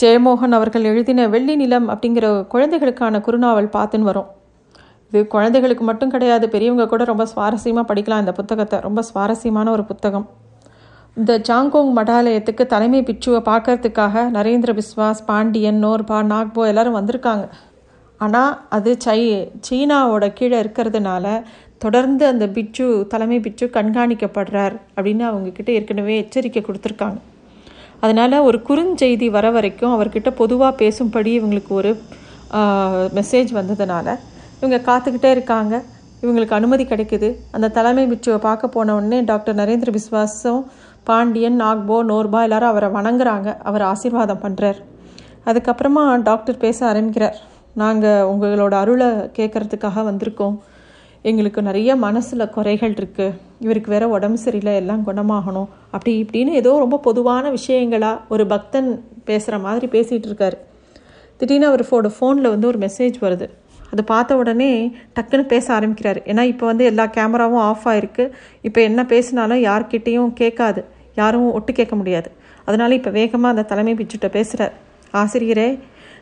ஜெயமோகன் அவர்கள் எழுதின வெள்ளி நிலம் அப்படிங்கிற குழந்தைகளுக்கான குறுநாவல் பார்த்துன்னு வரும். இது குழந்தைகளுக்கு மட்டும் கிடையாது பெரியவங்க கூட ரொம்ப சுவாரஸ்யமாக படிக்கலாம் இந்த புத்தகத்தை. ரொம்ப சுவாரஸ்யமான ஒரு புத்தகம். இந்த ஜாங்கோங் மடாலயத்துக்கு தலைமை பிச்சுவை பார்க்கறதுக்காக நரேந்திர பிஸ்வாஸ் பாண்டியன் நோர்பா நாக்போ எல்லாரும் வந்திருக்காங்க. ஆனால் அது சை சீனாவோட கீழே இருக்கிறதுனால தொடர்ந்து அந்த பிச்சு தலைமை பிச்சு கண்காணிக்கப்படுறார் அப்படின்னு அவங்கக்கிட்ட ஏற்கனவே எச்சரிக்கை கொடுத்துருக்காங்க. அதனால் ஒரு குறுஞ்செய்தி வர வரைக்கும் அவர்கிட்ட பொதுவாக பேசும்படி இவங்களுக்கு ஒரு மெசேஜ் வந்ததுனால இவங்க காத்துக்கிட்டே இருக்காங்க. இவங்களுக்கு அனுமதி கிடைக்குது. அந்த தலைமை பிச்சுவை பார்க்க போன உடனே டாக்டர் நரேந்திர விஸ்வாசம் பாண்டியன் நாக்போ நோர்பா எல்லாரும் அவரை வணங்குறாங்க. அவர் ஆசீர்வாதம் பண்ணுறார் அதுக்கப்புறமா டாக்டர் பேச ஆரம்பிக்கிறார். நாங்கள் உங்களோட அருளை கேட்குறதுக்காக வந்திருக்கோம். எங்களுக்கு நிறைய மனசில் குறைகள் இருக்குது இவருக்கு வேற உடம்பு சரியில்லை எல்லாம் குணமாகணும். அப்படி இப்படின்னு ஏதோ ரொம்ப பொதுவான விஷயங்களாக ஒரு பக்தன் பேசுகிற மாதிரி பேசிகிட்டு இருக்காரு. திடீர்னு அவர் ஃபோட ஃபோனில் வந்து ஒரு மெசேஜ் வருது. அது பார்த்த உடனே டக்குன்னு பேச ஆரம்பிக்கிறார். ஏன்னா இப்போ வந்து எல்லா கேமராவும் ஆஃப் ஆகிருக்கு இப்போ என்ன பேசினாலும் யார்கிட்டேயும் கேட்காது. யாரும் ஒட்டு கேட்க முடியாது. அதனால் இப்போ வேகமாக அந்த தலைமை பிச்சுட்ட பேசுகிறார் ஆசிரியரே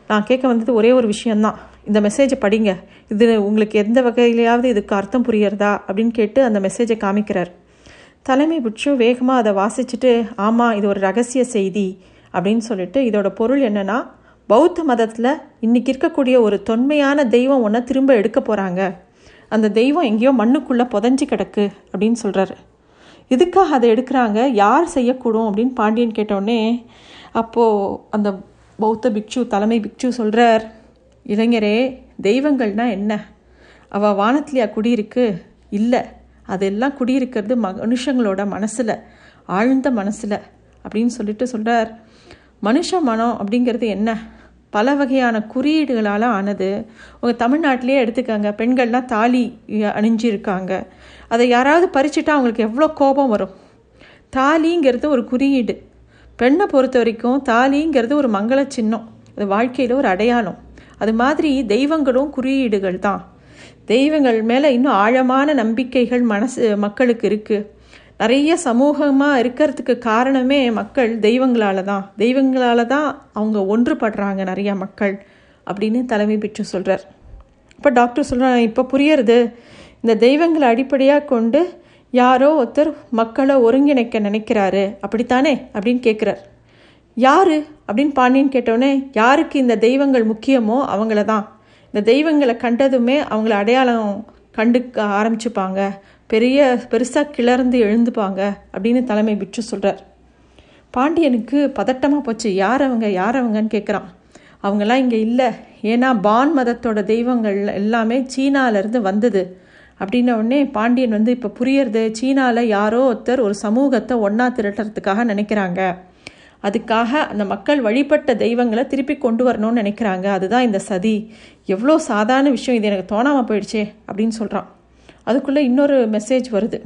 நான் கேட்க வந்தது ஒரே ஒரு விஷயந்தான் இந்த மெசேஜை படிங்க. இது உங்களுக்கு எந்த வகையிலையாவது இதுக்கு அர்த்தம் புரியறதா? அப்படின்னு கேட்டு அந்த மெசேஜை காமிக்கிறார். தலைமை புட்சு வேகமாக அதை வாசிச்சுட்டு ஆமாம் இது ஒரு ரகசிய செய்தி அப்படின்னு சொல்லிட்டு இதோட பொருள் என்னென்னா பௌத்த மதத்தில் இன்னைக்கு இருக்கக்கூடிய ஒரு தொன்மையான தெய்வம் ஒன்றை திரும்ப எடுக்க போகிறாங்க அந்த தெய்வம் எங்கேயோ மண்ணுக்குள்ளே புதஞ்சு கிடக்கு அப்படின்னு சொல்கிறாரு இதுக்காக அதை எடுக்கிறாங்க யார் செய்யக்கூடும் அப்படின்னு பாண்டியன் கேட்டோடனே அப்போது அந்த பௌத்த பிக்ஷு தலைமை பிக்ஷு சொல்கிறார் இளைஞரே தெய்வங்கள்னா என்ன? அவள் வானத்திலையா குடியிருக்கு இல்லை. அதெல்லாம் குடியிருக்கிறது மனுஷங்களோட மனசில் ஆழ்ந்த மனசில் அப்படின்னு சொல்லிட்டு சொல்கிறார் மனுஷ மனம் அப்படிங்கிறது என்ன? பல வகையான குறியீடுகளால் ஆனது. உங்கள் தமிழ்நாட்டிலே எடுத்துக்காங்க பெண்கள்லாம் தாலி அணிஞ்சிருக்காங்க. அதை யாராவது பறிச்சுட்டா அவங்களுக்கு எவ்வளோ கோபம் வரும்? தாலிங்கிறது ஒரு குறியீடு. பெண்ணை பொறுத்த வரைக்கும் தாலிங்கிறது ஒரு மங்கள சின்னம். அது வாழ்க்கையில் ஒரு அடையாளம். அது மாதிரி தெய்வங்களும் குறியீடுகள் தான். தெய்வங்கள் மேலே இன்னும் ஆழமான நம்பிக்கைகள் மனசு மக்களுக்கு இருக்குது நிறைய சமூகமாக இருக்கிறதுக்கு காரணமே மக்கள் தெய்வங்களால தான். தெய்வங்களால தான் அவங்க ஒன்றுபடுறாங்க நிறையா மக்கள் அப்படின்னு தலைமை பெற்று சொல்கிறார் இப்போ டாக்டர் சொல்கிறாங்க இப்போ புரியறது இந்த தெய்வங்களை அடிப்படையாக கொண்டு யாரோ ஒருத்தர் மக்களை ஒருங்கிணைக்க நினைக்கிறாரு. அப்படித்தானே? அப்படின்னு கேட்குறார் யாரு அப்படின்னு பாண்டியன் கேட்டோடனே யாருக்கு இந்த தெய்வங்கள் முக்கியமோ அவங்கள தான். இந்த தெய்வங்களை கண்டதுமே அவங்கள அடையாளம் கண்டுக்க ஆரம்பிச்சுப்பாங்க. பெரிய பெருசாக கிளர்ந்து எழுந்துப்பாங்க அப்படின்னு தலைமை விற்று சொல்கிறார் பாண்டியனுக்கு பதட்டமாக போச்சு. யார் அவங்க யார் அவங்கன்னு கேட்குறான் அவங்கெல்லாம் இங்கே இல்லை. ஏன்னா பான் மதத்தோட தெய்வங்கள் எல்லாமே சீனாலேருந்து வந்தது. அப்படின்ன உடனே பாண்டியன் வந்து இப்போ புரியறது சீனாவில் யாரோ ஒருத்தர் ஒரு சமூகத்தை ஒன்றா திரட்டுறதுக்காக நினைக்கிறாங்க. அதுக்காக அந்த மக்கள் வழிபட்ட தெய்வங்களை திருப்பி கொண்டு வரணும்னு நினைக்கிறாங்க. அதுதான் இந்த சதி. எவ்வளோ சாதாரண விஷயம் இது. எனக்கு தோணாமல் போயிடுச்சே அப்படின்னு சொல்கிறான் அதுக்குள்ளே இன்னொரு மெசேஜ் வருது.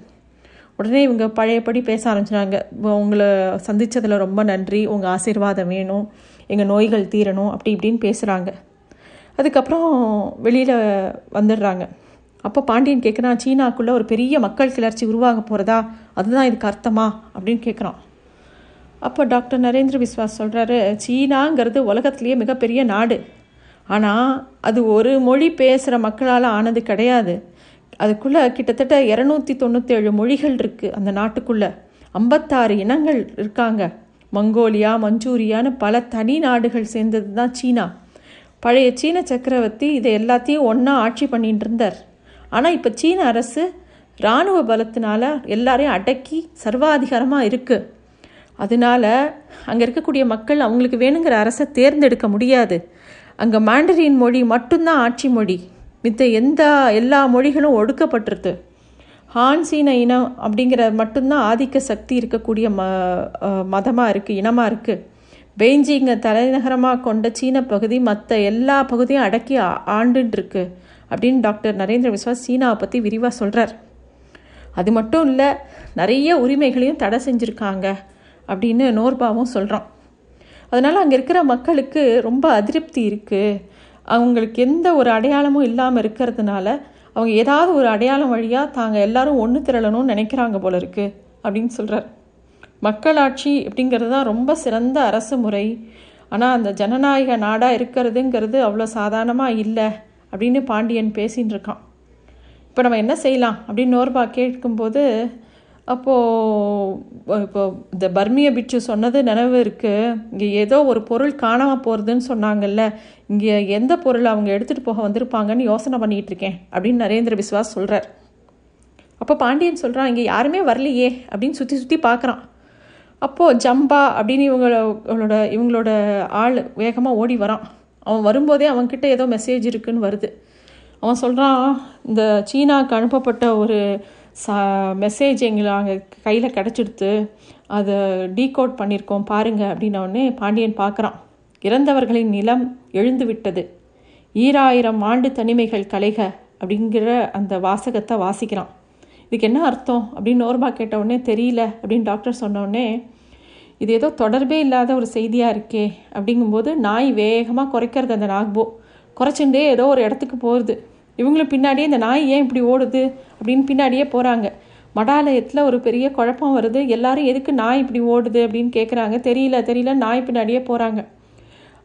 உடனே இவங்க பழையபடி பேச ஆரம்பிச்சினாங்க உங்களை சந்தித்ததில் ரொம்ப நன்றி. உங்கள் ஆசீர்வாதம் வேணும். எங்கள் நோய்கள் தீரணும். அப்படி இப்படின்னு பேசுகிறாங்க அதுக்கப்புறம் வெளியில் வந்துடுறாங்க. அப்போ பாண்டியன் கேட்குறான் சீனாக்குள்ளே ஒரு பெரிய மக்கள் கிளர்ச்சி உருவாக போகிறதா அதுதான் இதுக்கு அர்த்தமா? அப்படின்னு கேட்குறான் அப்போ டாக்டர் நரேந்திர விஸ்வாஸ் சொல்கிறாரு சீனாங்கிறது உலகத்திலேயே மிகப்பெரிய நாடு. ஆனால் அது ஒரு மொழி பேசுகிற மக்களால் ஆனது கிடையாது. அதுக்குள்ளே கிட்டத்தட்ட இரநூத்தி தொண்ணூற்றேழு மொழிகள் இருக்குது அந்த நாட்டுக்குள்ளே. ஐம்பத்தாறு இனங்கள் இருக்காங்க. மங்கோலியா மஞ்சூரியான்னு பல தனி நாடுகள் சேர்ந்தது தான் சீனா. பழைய சீன சக்கரவர்த்தி இதை எல்லாத்தையும் ஒன்றா ஆட்சி பண்ணிட்டு இருந்தார். ஆனால் இப்போ சீன அரசு இராணுவ பலத்தினால எல்லாரையும் அடக்கி சர்வாதிகாரமாக இருக்குது அதனால அங்கே இருக்கக்கூடிய மக்கள் அவங்களுக்கு வேணுங்கிற அரசை தேர்ந்தெடுக்க முடியாது. அங்கே மாண்டரின் மொழி மட்டும்தான் ஆட்சி மொழி. மித்த எந்த எல்லா மொழிகளும் ஒடுக்கப்பட்டிருது ஹான் சீன இனம் அப்படிங்கிற மட்டும்தான் ஆதிக்க சக்தி இருக்கக்கூடிய ம மதமாக இருக்குது இனமாக இருக்குது பெய்ஜிங்கை தலைநகரமாக கொண்ட சீன பகுதி மற்ற எல்லா பகுதியும் அடக்கி ஆண்டுருக்கு அப்படின்னு டாக்டர் நரேந்திர விஸ்வாஸ் சீனாவை பற்றி விரிவாக சொல்கிறார் அது மட்டும் இல்லை நிறைய உரிமைகளையும் தடை செஞ்சுருக்காங்க. அப்படின்னு நோர்பாவும் சொல்கிறான் அதனால் அங்கே இருக்கிற மக்களுக்கு ரொம்ப அதிருப்தி இருக்குது அவங்களுக்கு எந்த ஒரு அடையாளமும் இல்லாமல் இருக்கிறதுனால அவங்க ஏதாவது ஒரு அடையாளம் வழியாக தாங்க எல்லாரும் ஒன்று திரளணும்னு நினைக்கிறாங்க போல இருக்குது அப்படின்னு சொல்கிறார் மக்களாட்சி அப்படிங்கிறது தான் ரொம்ப சிறந்த அரசு முறை. ஆனால் அந்த ஜனநாயக நாடாக இருக்கிறதுங்கிறது அவ்வளோ சாதாரணமாக இல்லை அப்படின்னு பாண்டியன் பேசின்னு இருக்கான். இப்போ நம்ம என்ன செய்யலாம் அப்படின்னு நோர்பா கேட்கும்போது அப்போது இப்போ இந்த பர்மிய பிச்சு சொன்னது நினைவு இருக்குது இங்கே ஏதோ ஒரு பொருள் காணாமல் போகிறதுன்னு சொன்னாங்கல்ல. இங்கே எந்த பொருள் அவங்க எடுத்துகிட்டு போக வந்திருப்பாங்கன்னு யோசனை பண்ணிகிட்டு இருக்கேன் அப்படின்னு நரேந்திர விஸ்வாஸ் சொல்கிறார் அப்போ பாண்டியன் சொல்கிறான் இங்கே யாருமே வரலையே அப்படின்னு சுற்றி சுற்றி பார்க்குறான். அப்போது ஜம்பா அப்படின்னு இவங்களோட இவங்களோட ஆள் வேகமாக ஓடி வரான். அவன் வரும்போதே அவன்கிட்ட ஏதோ மெசேஜ் இருக்குன்னு வருது. அவன் சொல்கிறான் இந்த சீனாவுக்கு அனுப்பப்பட்ட ஒரு சா மெசேஜ் எங்களை கையில் கிடச்சிடுத்து அதை டீகோட் பண்ணியிருக்கோம் பாருங்கள் அப்படின்னோடனே பாண்டியன் பார்க்குறான். இறந்தவர்களின் நிலம் எழுந்து விட்டது. ஈராயிரம் ஆண்டு தனிமைகள் கலைக அப்படிங்கிற அந்த வாசகத்தை வாசிக்கிறான். இதுக்கு என்ன அர்த்தம்? அப்படின்னு நோர்பா கேட்டவுடனே தெரியல அப்படின்னு டாக்டர் சொன்னோடனே இது ஏதோ தொடர்பே இல்லாத ஒரு செய்தியாக இருக்கே அப்படிங்கும்போது நாய் வேகமாக குறைக்கிறது அந்த நாக்போ. குறைச்சுட்டே ஏதோ ஒரு இடத்துக்கு போகுது. இவங்களும் பின்னாடியே இந்த நாய் ஏன் இப்படி ஓடுது அப்படின்னு பின்னாடியே போகிறாங்க மடாலயத்தில் ஒரு பெரிய குழப்பம் வருது. எல்லாரும் எதுக்கு நாய் இப்படி ஓடுது அப்படின்னு கேட்குறாங்க தெரியல தெரியல. நாய் பின்னாடியே போகிறாங்க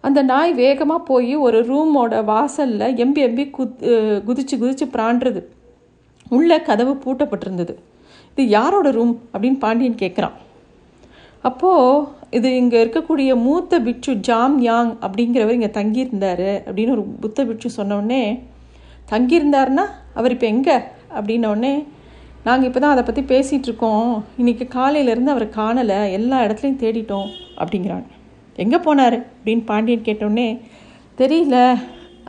அந்த நாய் வேகமாக போய் ஒரு ரூமோட வாசலில் எம்பி எம்பி குத் குதிச்சு குதிச்சு பிராண்டுறது. உள்ளே கதவு பூட்டப்பட்டிருந்தது. இது யாரோட ரூம் அப்படின்னு பாண்டியன் கேட்குறான் அப்போது இது இங்கே இருக்கக்கூடிய மூத்த பிட்சு ஜாம் யாங் அப்படிங்கிறவர் இங்கே தங்கியிருந்தார் அப்படின்னு ஒரு புத்த பிட்சு சொன்னோடனே தங்கியிருந்தாருன்னா அவர் இப்போ எங்கே அப்படின்னோடனே நாங்கள் இப்போ தான் அதை பற்றி பேசிகிட்டு இருக்கோம். இன்றைக்கி காலையிலேருந்து அவர் காணலை. எல்லா இடத்துலையும் தேடிட்டோம். அப்படிங்கிறாங்க. எங்கே போனார்? அப்படின்னு பாண்டியன் கேட்டோடனே தெரியல.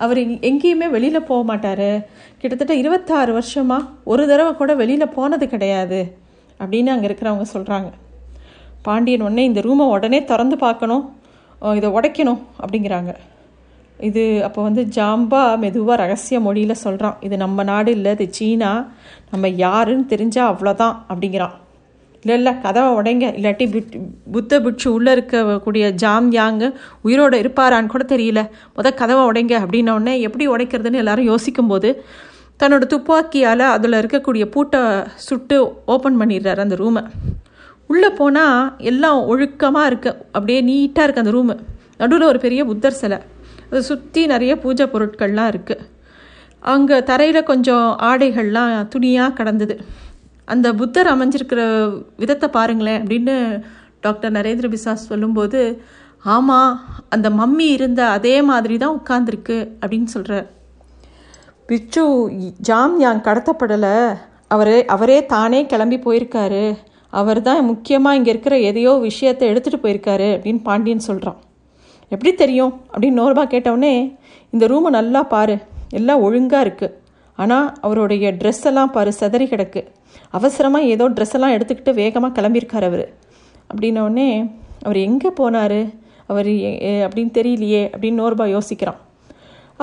அவர் எங்கேயுமே வெளியில் போக மாட்டார். கிட்டத்தட்ட இருபத்தாறு வருஷமாக ஒரு தடவை கூட வெளியில் போனது கிடையாது. அப்படின்னு அங்கே இருக்கிறவங்க சொல்கிறாங்க பாண்டியன் உடனே இந்த ரூமை உடனே திறந்து பார்க்கணும். இதை உடைக்கணும். அப்படிங்கிறாங்க. இது அப்போ வந்து ஜாம்பா மெதுவாக ரகசிய மொழியில் சொல்கிறான் இது நம்ம நாடு இல்லை இது சீனா. நம்ம யாருன்னு தெரிஞ்சால் அவ்வளோதான் அப்படிங்கிறான். இல்லை இல்லை கதவை உடைங்க. இல்லாட்டி பிட் புத்த பிட்சு உள்ளே இருக்கக்கூடிய ஜாம் யாங்கு உயிரோடு இருப்பாரான்னு கூட தெரியல. முத கதவை உடைங்க அப்படின்னோடனே எப்படி உடைக்கிறதுன்னு எல்லாரும் யோசிக்கும்போது தன்னோட துப்பாக்கியால் அதில் இருக்கக்கூடிய பூட்டை சுட்டு ஓப்பன் பண்ணிடுறாரு அந்த ரூமை உள்ளே போனால் எல்லாம் ஒழுக்கமாக இருக்குது அப்படியே நீட்டாக இருக்குது அந்த ரூமு நடுவில் ஒரு பெரிய புத்தர் சிலை. அதை சுற்றி நிறைய பூஜை பொருட்கள்லாம் இருக்குது அங்கே தரையில் கொஞ்சம் ஆடைகள்லாம் துணியாக கடந்தது. அந்த புத்தர் அமைஞ்சிருக்கிற விதத்தை பாருங்களேன் அப்படின்னு டாக்டர் நரேந்திர பிசாஸ் சொல்லும்போது ஆமாம் அந்த மம்மி இருந்த அதே மாதிரி தான் உட்கார்ந்துருக்கு அப்படின்னு சொல்கிறார் பிச்சு ஜாம் யாங் கடத்தப்படலை. அவரே அவரே தானே கிளம்பி போயிருக்காரு. அவர் தான் முக்கியமாக இங்கே இருக்கிற எதையோ விஷயத்தை எடுத்துகிட்டு போயிருக்காரு அப்படின்னு பாண்டியன் சொல்கிறான் எப்படி தெரியும்? அப்படின்னு நோர்பா கேட்டவுடனே இந்த ரூமை நல்லா பாரு எல்லாம் ஒழுங்காக இருக்குது ஆனால் அவருடைய ட்ரெஸ் எல்லாம் பாரு செதறி கிடக்கு. அவசரமாக ஏதோ ட்ரெஸ் எல்லாம் எடுத்துக்கிட்டு வேகமாக கிளம்பியிருக்கார் அவர். அப்படின்னோடனே அவர் எங்கே போனார்? அவர் அப்படின்னு தெரியலையே அப்படின்னு நோர்பா யோசிக்கிறான்.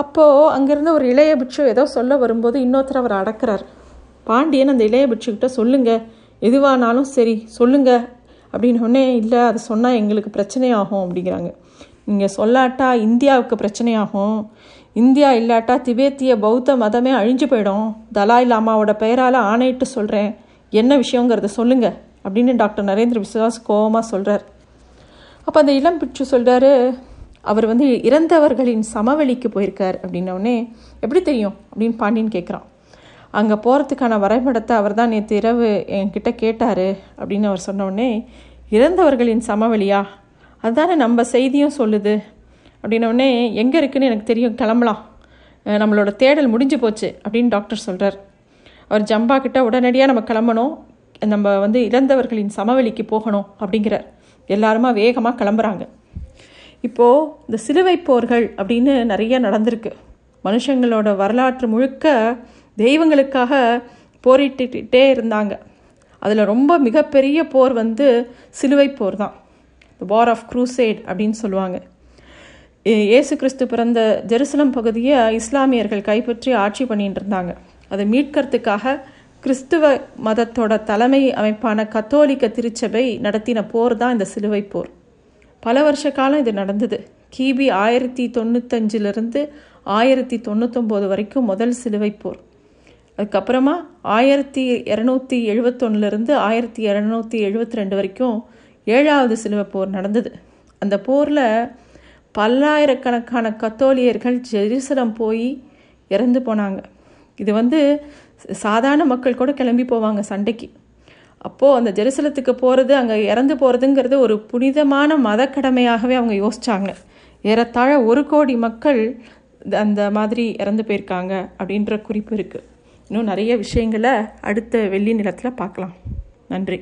அப்போது அங்கேருந்து ஒரு இளைய பிட்சு ஏதோ சொல்ல வரும்போது இன்னொருத்தர் அவர் அடக்கிறார். பாண்டியன் அந்த இளைய பிட்சுக்கிட்ட சொல்லுங்கள் எதுவானாலும் சரி சொல்லுங்க. அப்படின்னோடனே இல்லை அது சொன்னால் எங்களுக்கு பிரச்சனையாகும் அப்படிங்கிறாங்க. நீங்கள் சொல்லாட்டா இந்தியாவுக்கு பிரச்சனையாகும். இந்தியா இல்லாட்டா திபேத்திய பௌத்த மதமே அழிஞ்சு போயிடும். தலாய் லாமாவோட பெயரால் ஆணையிட்டு சொல்கிறேன் என்ன விஷயங்கிறத சொல்லுங்க அப்படின்னு டாக்டர் நரேந்திர விஸ்வாஸ் கோபமாக சொல்கிறார் அப்போ அந்த இளம் பிச்சு சொல்கிறாரு அவர் வந்து இறந்தவர்களின் சமவெளிக்கு போயிருக்கார் அப்படின்னோடனே எப்படி தெரியும்? அப்படின்னு பாண்டியன் கேட்குறான் அங்கே போகிறதுக்கான வரைபடத்தை அவர் தான் நேற்று இரவு என்கிட்ட கேட்டார் அப்படின்னு அவர் சொன்னோடனே இறந்தவர்களின் சமவெளியா? அதுதானே நம்ம செய்தியும் சொல்லுது. அப்படின்னோடனே எங்கே இருக்குன்னு எனக்கு தெரியும் கிளம்பலாம். நம்மளோட தேடல் முடிஞ்சு போச்சு அப்படின்னு டாக்டர் சொல்கிறார் அவர் ஜம்பா கிட்ட உடனடியாக நம்ம கிளம்பணும். நம்ம வந்து இறந்தவர்களின் சமவெளிக்கு போகணும் அப்படிங்கிறார். எல்லாருமா வேகமாக கிளம்புறாங்க. இப்போது இந்த சிலுவை போர்கள் அப்படின்னு நிறைய நடந்திருக்கு. மனுஷங்களோட வரலாற்று முழுக்க தெய்வங்களுக்காக போரிட்டுக்கிட்டே இருந்தாங்க. அதில் ரொம்ப மிகப்பெரிய போர் வந்து சிலுவை போர் தான். த வார் ஆஃப் க்ரூசைட் அப்படின்னு சொல்லுவாங்க. இயேசு கிறிஸ்து பிறந்த ஜெருசலம் பகுதியை இஸ்லாமியர்கள் கைப்பற்றி ஆட்சி பண்ணிட்டு இருந்தாங்க. அதை மீட்கிறதுக்காக கிறிஸ்துவ மதத்தோட தலைமை அமைப்பான கத்தோலிக்க திருச்சபை நடத்தின போர் தான் இந்த சிலுவை போர். பல வருஷ காலம் இது நடந்தது. கிபி ஆயிரத்தி தொண்ணூத்தஞ்சிலிருந்து ஆயிரத்தி தொண்ணூத்தொம்போது வரைக்கும் முதல் சிலுவை போர். அதுக்கப்புறமா ஆயிரத்தி இரநூத்தி எழுபத்தொன்னுலேருந்து ஆயிரத்தி இரநூத்தி எழுபத்தி ரெண்டு வரைக்கும் ஏழாவது சிலுவை போர் நடந்தது. அந்த போரில் பல்லாயிரக்கணக்கான கத்தோலியர்கள் ஜெருசலம் போய் இறந்து போனாங்க. இது வந்து சாதாரண மக்கள் கூட கிளம்பி போவாங்க சண்டைக்கு. அப்போது அந்த ஜெருசலத்துக்கு போகிறது அங்கே இறந்து போகிறதுங்கிறது ஒரு புனிதமான மதக்கடமையாகவே அவங்க யோசித்தாங்க ஏறத்தாழ ஒரு கோடி மக்கள் அந்த மாதிரி இறந்து போயிருக்காங்க அப்படின்ற குறிப்பு இருக்குது இன்னும் நிறைய விஷயங்களை அடுத்த வெள்ளி நிலத்தில் பார்க்கலாம். நன்றி.